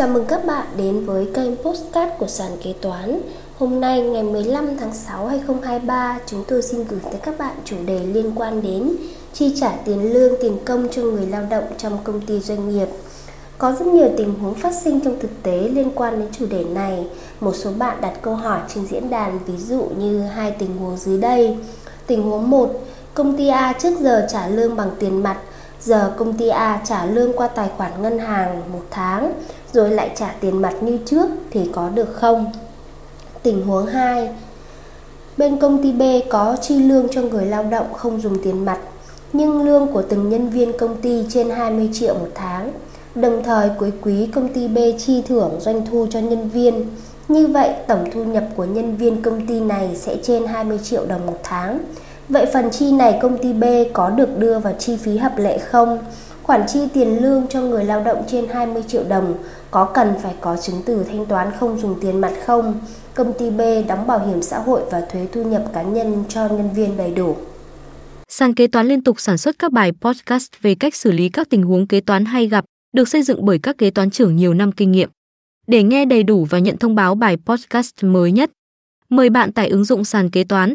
Chào mừng các bạn đến với kênh Postcard của sàn kế toán. Hôm nay ngày 15 tháng 6 2023, chúng tôi xin gửi tới các bạn chủ đề liên quan đến chi trả tiền lương, tiền công cho người lao động trong công ty doanh nghiệp. Có rất nhiều tình huống phát sinh trong thực tế liên quan đến chủ đề này. Một số bạn đặt câu hỏi trên diễn đàn ví dụ như hai tình huống dưới đây. Tình huống 1, công ty A trước giờ trả lương bằng tiền mặt Giờ công ty A trả lương qua tài khoản ngân hàng một tháng rồi lại trả tiền mặt như trước thì có được không? Tình huống 2 Bên công ty B có chi lương cho người lao động không dùng tiền mặt, nhưng lương của từng nhân viên công ty trên 20 triệu một tháng. Đồng thời cuối quý công ty B chi thưởng doanh thu cho nhân viên. Như vậy, tổng thu nhập của nhân viên công ty này sẽ trên 20 triệu đồng một tháng. Vậy phần chi này công ty B có được đưa vào chi phí hợp lệ không? Khoản chi tiền lương cho người lao động trên 20 triệu đồng có cần phải có chứng từ thanh toán không dùng tiền mặt không? Công ty B đóng bảo hiểm xã hội và thuế thu nhập cá nhân cho nhân viên đầy đủ. Sàn kế toán liên tục sản xuất các bài podcast về cách xử lý các tình huống kế toán hay gặp, được xây dựng bởi các kế toán trưởng nhiều năm kinh nghiệm. Để nghe đầy đủ và nhận thông báo bài podcast mới nhất, mời bạn tải ứng dụng sàn kế toán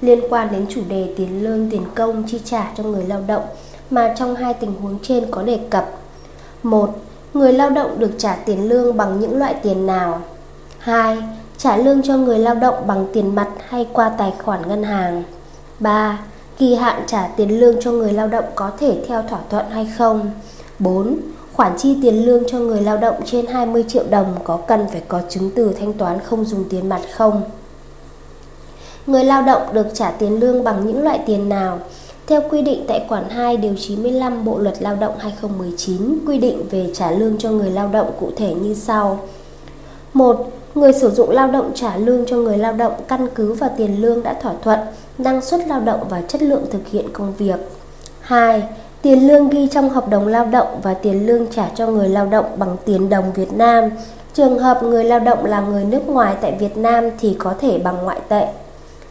liên quan đến chủ đề tiền lương, tiền công chi trả cho người lao động mà trong hai tình huống trên có đề cập. một Người lao động được trả tiền lương bằng những loại tiền nào? 2. Trả lương cho người lao động bằng tiền mặt hay qua tài khoản ngân hàng? 3. Kỳ hạn trả tiền lương cho người lao động có thể theo thỏa thuận hay không? 4. Khoản chi tiền lương cho người lao động trên 20 triệu đồng có cần phải có chứng từ thanh toán không dùng tiền mặt không? Người lao động được trả tiền lương bằng những loại tiền nào? Theo quy định tại khoản 2 điều 95 Bộ luật Lao động 2019 quy định về trả lương cho người lao động cụ thể như sau. 1. Người sử dụng lao động trả lương cho người lao động căn cứ vào tiền lương đã thỏa thuận, năng suất lao động và chất lượng thực hiện công việc. 2. Tiền lương ghi trong hợp đồng lao động và tiền lương trả cho người lao động bằng tiền đồng Việt Nam. Trường hợp người lao động là người nước ngoài tại Việt Nam thì có thể bằng ngoại tệ.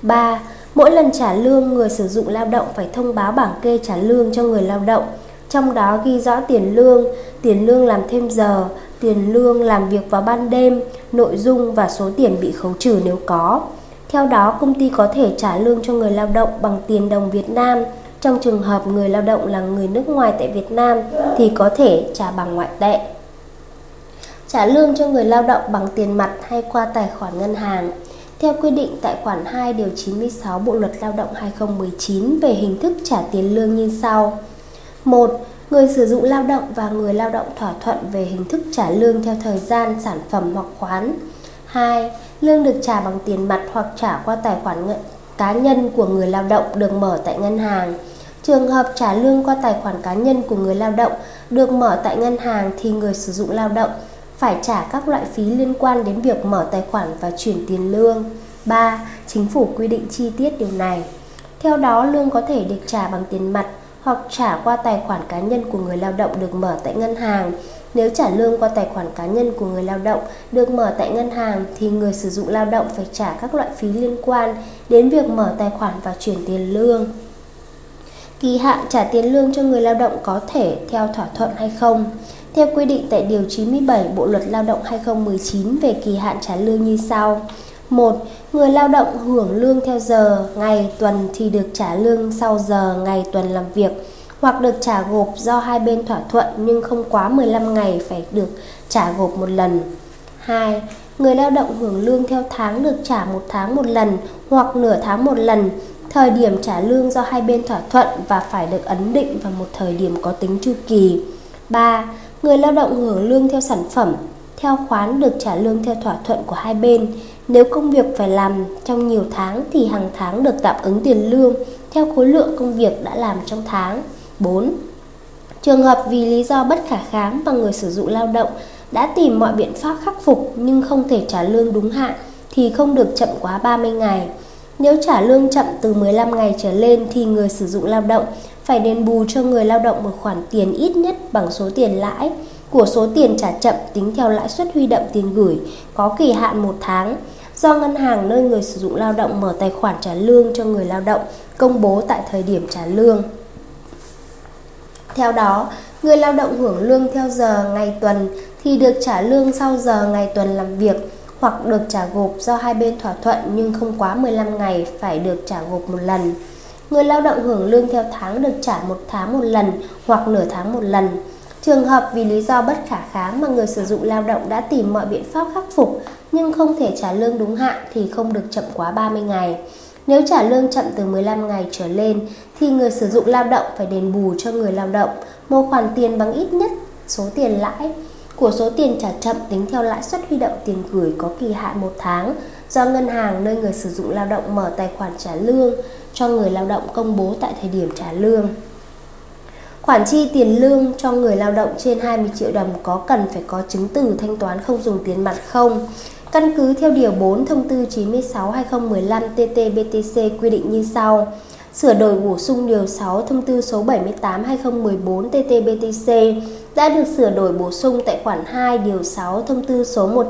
3. Mỗi lần trả lương, người sử dụng lao động phải thông báo bảng kê trả lương cho người lao động, trong đó ghi rõ tiền lương, tiền lương làm thêm giờ, tiền lương làm việc vào ban đêm, nội dung và số tiền bị khấu trừ nếu có. Theo đó, công ty có thể trả lương cho người lao động bằng tiền đồng Việt Nam. Trong trường hợp người lao động là người nước ngoài tại Việt Nam thì có thể trả bằng ngoại tệ. Trả lương cho người lao động bằng tiền mặt hay qua tài khoản ngân hàng theo quy định tại khoản 2 điều 96 Bộ luật Lao động 2019 về hình thức trả tiền lương như sau. 1. Người sử dụng lao động và người lao động thỏa thuận về hình thức trả lương theo thời gian, sản phẩm hoặc khoán. 2. Lương được trả bằng tiền mặt hoặc trả qua tài khoản cá nhân của người lao động được mở tại ngân hàng. Trường hợp trả lương qua tài khoản cá nhân của người lao động được mở tại ngân hàng thì người sử dụng lao động phải trả các loại phí liên quan đến việc mở tài khoản và chuyển tiền lương. 3. Chính phủ quy định chi tiết điều này. Theo đó, lương có thể được trả bằng tiền mặt hoặc trả qua tài khoản cá nhân của người lao động được mở tại ngân hàng. Nếu trả lương qua tài khoản cá nhân của người lao động được mở tại ngân hàng thì người sử dụng lao động phải trả các loại phí liên quan đến việc mở tài khoản và chuyển tiền lương. Kỳ hạn trả tiền lương cho người lao động có thể theo thỏa thuận hay không? Theo quy định tại Điều 97 Bộ Luật Lao động 2019 về kỳ hạn trả lương như sau. 1. Người lao động hưởng lương theo giờ, ngày, tuần thì được trả lương sau giờ, ngày, tuần làm việc hoặc được trả gộp do hai bên thỏa thuận nhưng không quá 15 ngày phải được trả gộp một lần. 2. Người lao động hưởng lương theo tháng được trả một tháng một lần hoặc nửa tháng một lần. Thời điểm trả lương do hai bên thỏa thuận và phải được ấn định vào một thời điểm có tính chu kỳ. 3 người lao động hưởng lương theo sản phẩm, theo khoán được trả lương theo thỏa thuận của hai bên. Nếu công việc phải làm trong nhiều tháng thì hàng tháng được tạm ứng tiền lương theo khối lượng công việc đã làm trong tháng. 4. Trường hợp vì lý do bất khả kháng mà người sử dụng lao động đã tìm mọi biện pháp khắc phục nhưng không thể trả lương đúng hạn thì không được chậm quá 30 ngày. Nếu trả lương chậm từ 15 ngày trở lên thì người sử dụng lao động phải đền bù cho người lao động một khoản tiền ít nhất bằng số tiền lãi của số tiền trả chậm tính theo lãi suất huy động tiền gửi có kỳ hạn một tháng do ngân hàng nơi người sử dụng lao động mở tài khoản trả lương cho người lao động công bố tại thời điểm trả lương. Theo đó, người lao động hưởng lương theo giờ ngày tuần thì được trả lương sau giờ ngày tuần làm việc hoặc được trả gộp do hai bên thỏa thuận nhưng không quá 15 ngày phải được trả gộp một lần. Người lao động hưởng lương theo tháng được trả một tháng một lần hoặc nửa tháng một lần. Trường hợp vì lý do bất khả kháng mà người sử dụng lao động đã tìm mọi biện pháp khắc phục nhưng không thể trả lương đúng hạn thì không được chậm quá 30 ngày. Nếu trả lương chậm từ 15 ngày trở lên thì người sử dụng lao động phải đền bù cho người lao động một khoản tiền bằng ít nhất số tiền lãi của số tiền trả chậm tính theo lãi suất huy động tiền gửi có kỳ hạn một tháng do ngân hàng nơi người sử dụng lao động mở tài khoản trả lương cho người lao động công bố tại thời điểm trả lương. Khoản chi tiền lương cho người lao động trên 20 triệu đồng có cần phải có chứng từ thanh toán không dùng tiền mặt không? Căn cứ theo Điều 4 Thông tư 96-2015 TT-BTC quy định như sau. Sửa đổi bổ sung Điều 6 Thông tư số 78-2014 TT-BTC đã được sửa đổi bổ sung tại khoản 2 Điều 6 Thông tư số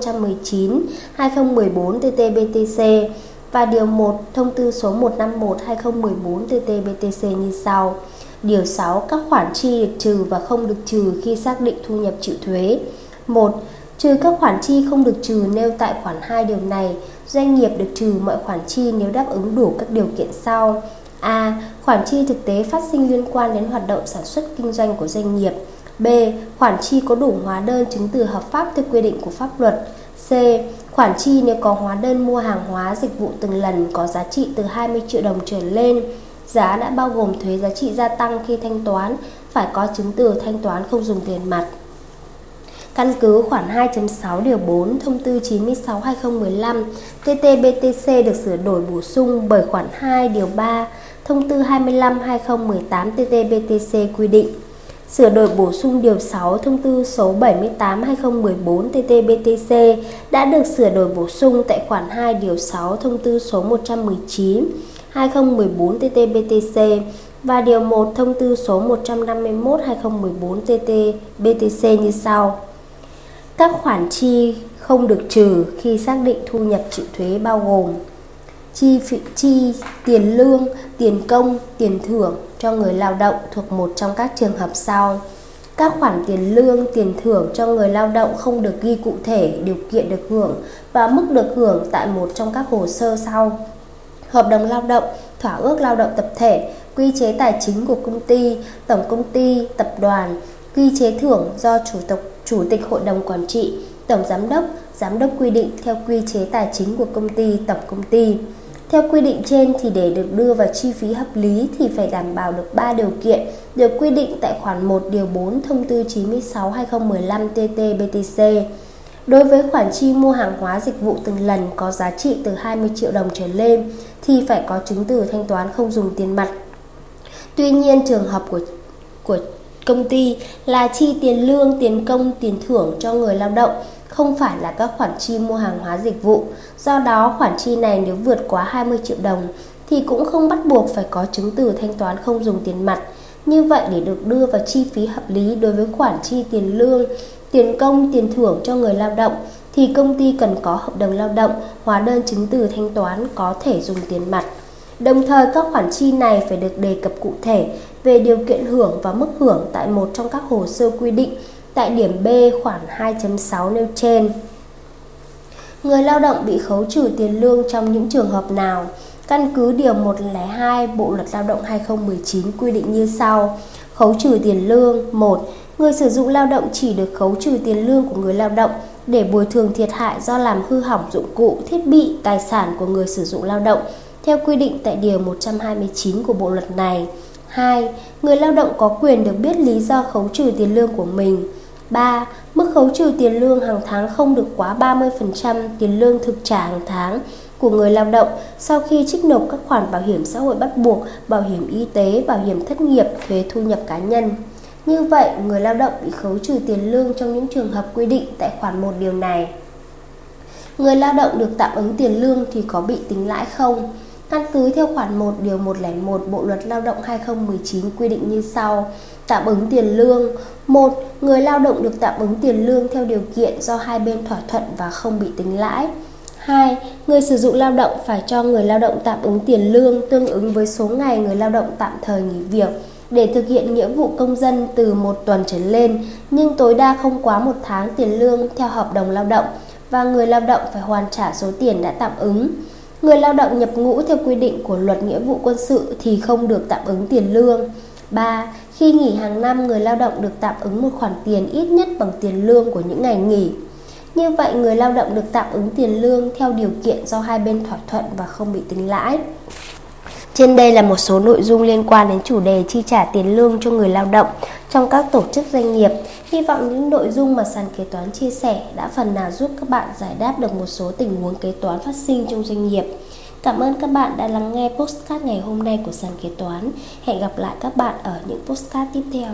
119-2014 TT-BTC và Điều 1 Thông tư số 151-2014 TT-BTC như sau. Điều 6. Các khoản chi được trừ và không được trừ khi xác định thu nhập chịu thuế. 1. Trừ các khoản chi không được trừ nêu tại khoản 2 điều này, doanh nghiệp được trừ mọi khoản chi nếu đáp ứng đủ các điều kiện sau. A. Khoản chi thực tế phát sinh liên quan đến hoạt động sản xuất kinh doanh của doanh nghiệp. B. Khoản chi có đủ hóa đơn chứng từ hợp pháp theo quy định của pháp luật. C. Khoản chi nếu có hóa đơn mua hàng hóa dịch vụ từng lần có giá trị từ 20 triệu đồng trở lên giá đã bao gồm thuế giá trị gia tăng khi thanh toán, phải có chứng từ thanh toán không dùng tiền mặt. Căn cứ khoản 2.6 điều 4 thông tư 96/2015 TT-BTC được sửa đổi bổ sung bởi khoản 2 điều 3 thông tư 25/2018 TT-BTC quy định sửa đổi bổ sung điều 6 thông tư số 78/2014 TT-BTC đã được sửa đổi bổ sung tại khoản 2 điều 6 thông tư số 119 2014 TT-BTC và điều 1 thông tư số 151 2014 TT-BTC như sau. Các khoản chi không được trừ khi xác định thu nhập chịu thuế bao gồm chi phí chi tiền lương, tiền công, tiền thưởng cho người lao động thuộc một trong các trường hợp sau. Các khoản tiền lương, tiền thưởng cho người lao động không được ghi cụ thể điều kiện được hưởng và mức được hưởng tại một trong các hồ sơ sau hợp đồng lao động, thỏa ước lao động tập thể, quy chế tài chính của công ty, tổng công ty, tập đoàn, quy chế thưởng do chủ tịch chủ tịch hội đồng quản trị, tổng giám đốc, giám đốc quy định theo quy chế tài chính của công ty, tổng công ty. Theo quy định trên thì để được đưa vào chi phí hợp lý thì phải đảm bảo được 3 điều kiện được quy định tại khoản 1 điều 4 thông tư 96/2015 TT-BTC. Đối với khoản chi mua hàng hóa dịch vụ từng lần có giá trị từ 20 triệu đồng trở lên thì phải có chứng từ thanh toán không dùng tiền mặt. Tuy nhiên trường hợp của của công ty là chi tiền lương, tiền công, tiền thưởng cho người lao động không phải là các khoản chi mua hàng hóa dịch vụ. Do đó khoản chi này nếu vượt quá 20 triệu đồng thì cũng không bắt buộc phải có chứng từ thanh toán không dùng tiền mặt. Như vậy để được đưa vào chi phí hợp lý đối với khoản chi tiền lương, tiền công, tiền thưởng cho người lao động thì công ty cần có hợp đồng lao động, hóa đơn chứng từ thanh toán có thể dùng tiền mặt. Đồng thời các khoản chi này phải được đề cập cụ thể về điều kiện hưởng và mức hưởng tại một trong các hồ sơ quy định tại điểm B khoản 2.6 nêu trên. Người lao động bị khấu trừ tiền lương trong những trường hợp nào? Căn cứ điều 102 Bộ luật Lao động 2019 quy định như sau: Khấu trừ tiền lương 1 người sử dụng lao động chỉ được khấu trừ tiền lương của người lao động để bồi thường thiệt hại do làm hư hỏng dụng cụ, thiết bị, tài sản của người sử dụng lao động theo quy định tại điều 129 của bộ luật này. 2. Người lao động có quyền được biết lý do khấu trừ tiền lương của mình. 3. Mức khấu trừ tiền lương hàng tháng không được quá 30% tiền lương thực trả hàng tháng của người lao động sau khi trích nộp các khoản bảo hiểm xã hội bắt buộc, bảo hiểm y tế, bảo hiểm thất nghiệp, thuế thu nhập cá nhân. Như vậy, người lao động bị khấu trừ tiền lương trong những trường hợp quy định tại khoản 1 điều này. Người lao động được tạm ứng tiền lương thì có bị tính lãi không? Căn cứ theo khoản 1 điều 101 Bộ luật Lao động 2019 quy định như sau: Tạm ứng tiền lương 1. Người lao động được tạm ứng tiền lương theo điều kiện do hai bên thỏa thuận và không bị tính lãi. 2. Người sử dụng lao động phải cho người lao động tạm ứng tiền lương tương ứng với số ngày người lao động tạm thời nghỉ việc để thực hiện nghĩa vụ công dân từ một tuần trở lên, nhưng tối đa không quá một tháng tiền lương theo hợp đồng lao động và người lao động phải hoàn trả số tiền đã tạm ứng. Người lao động nhập ngũ theo quy định của luật nghĩa vụ quân sự thì không được tạm ứng tiền lương. 3. Khi nghỉ hàng năm, người lao động được tạm ứng một khoản tiền ít nhất bằng tiền lương của những ngày nghỉ. Như vậy, người lao động được tạm ứng tiền lương theo điều kiện do hai bên thỏa thuận và không bị tính lãi. Trên đây là một số nội dung liên quan đến chủ đề chi trả tiền lương cho người lao động trong các tổ chức doanh nghiệp. Hy vọng những nội dung mà sàn kế toán chia sẻ đã phần nào giúp các bạn giải đáp được một số tình huống kế toán phát sinh trong doanh nghiệp. Cảm ơn các bạn đã lắng nghe postcard ngày hôm nay của sàn kế toán. Hẹn gặp lại các bạn ở những postcard tiếp theo.